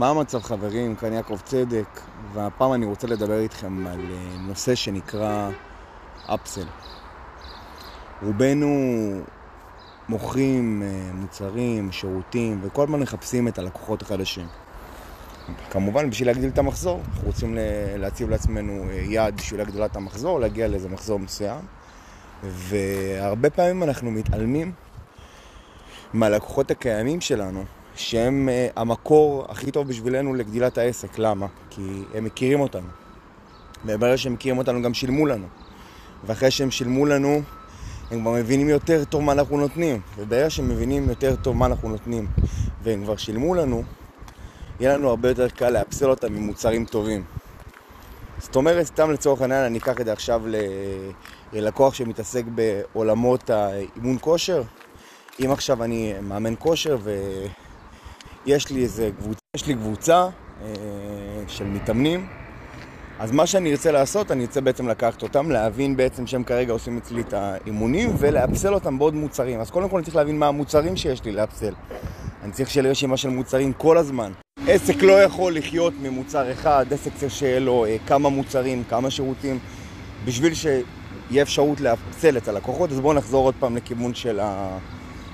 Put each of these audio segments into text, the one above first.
מה המצב חברים? כאן יעקב צדק, והפעם אני רוצה לדבר איתכם על אה, נושא שנקרא אפסל. רובנו מוכרים אה, מוצרים, שירותים, וכל הזמן מחפשים את הלקוחות החדשים. כמובן, בשביל להגדיל את המחזור, אנחנו רוצים להציב לעצמנו אה, יעד בשביל הגדלת המחזור, להגיע לאיזה מחזור מסוים, והרבה פעמים אנחנו מתעלמים מהלקוחות הקיימים שלנו, שהם uh, המקור הכי טוב בשבילנו לגדילת העסק. למה? כי הם מכירים אותנו. וברגע שהם מכירים אותנו גם שילמו לנו. ואחרי שהם שילמו לנו, הם כבר מבינים יותר טוב מה אנחנו נותנים. וברגע שהם מבינים יותר טוב מה אנחנו נותנים, והם כבר שילמו לנו, יהיה לנו הרבה יותר קל לאפסל אותם ממוצרים טובים. זאת אומרת, סתם לצורך העניין, אני אקח את זה עכשיו ללקוח שמתעסק בעולמות האימון כושר. אם עכשיו אני מאמן כושר ויש לי איזה קבוצה, יש לי קבוצה אה, של מתאמנים, אז מה שאני ארצה לעשות, אני ארצה בעצם לקחת אותם, להבין בעצם שהם כרגע עושים אצלי את האימונים ולאפסל אותם בעוד מוצרים. אז קודם כל אני צריך להבין מה המוצרים שיש לי לאפסל. אני צריך שיהיה לי רשימה של מוצרים כל הזמן. עסק לא יכול לחיות ממוצר אחד, עסק צריך שיהיה לו אה, כמה מוצרים, כמה שירותים, בשביל שיהיה אפשרות לאפסל את הלקוחות. אז בואו נחזור עוד פעם לכיוון של ה...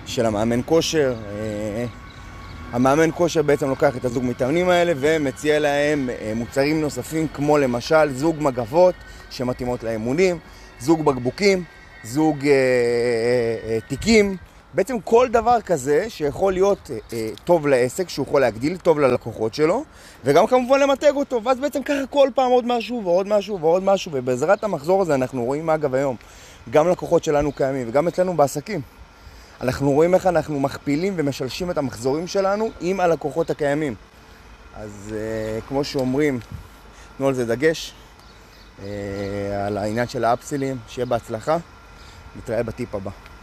של המאמן כושר. אה, המאמן כושר בעצם לוקח את הזוג מתאמנים האלה ומציע להם אה, מוצרים נוספים כמו למשל זוג מגבות שמתאימות לאימונים, זוג בקבוקים, זוג אה, אה, תיקים, בעצם כל דבר כזה שיכול להיות אה, טוב לעסק, שהוא יכול להגדיל טוב ללקוחות שלו וגם כמובן למתג אותו. ואז בעצם ככה כל פעם עוד משהו ועוד משהו ועוד משהו ובעזרת המחזור הזה אנחנו רואים אגב היום גם לקוחות שלנו קיימים וגם אצלנו בעסקים אנחנו רואים איך אנחנו מכפילים ומשלשים את המחזורים שלנו עם הלקוחות הקיימים. אז uh, כמו שאומרים, תנו על זה דגש, uh, על העניין של האפסלים, שיהיה בהצלחה, נתראה בטיפ הבא.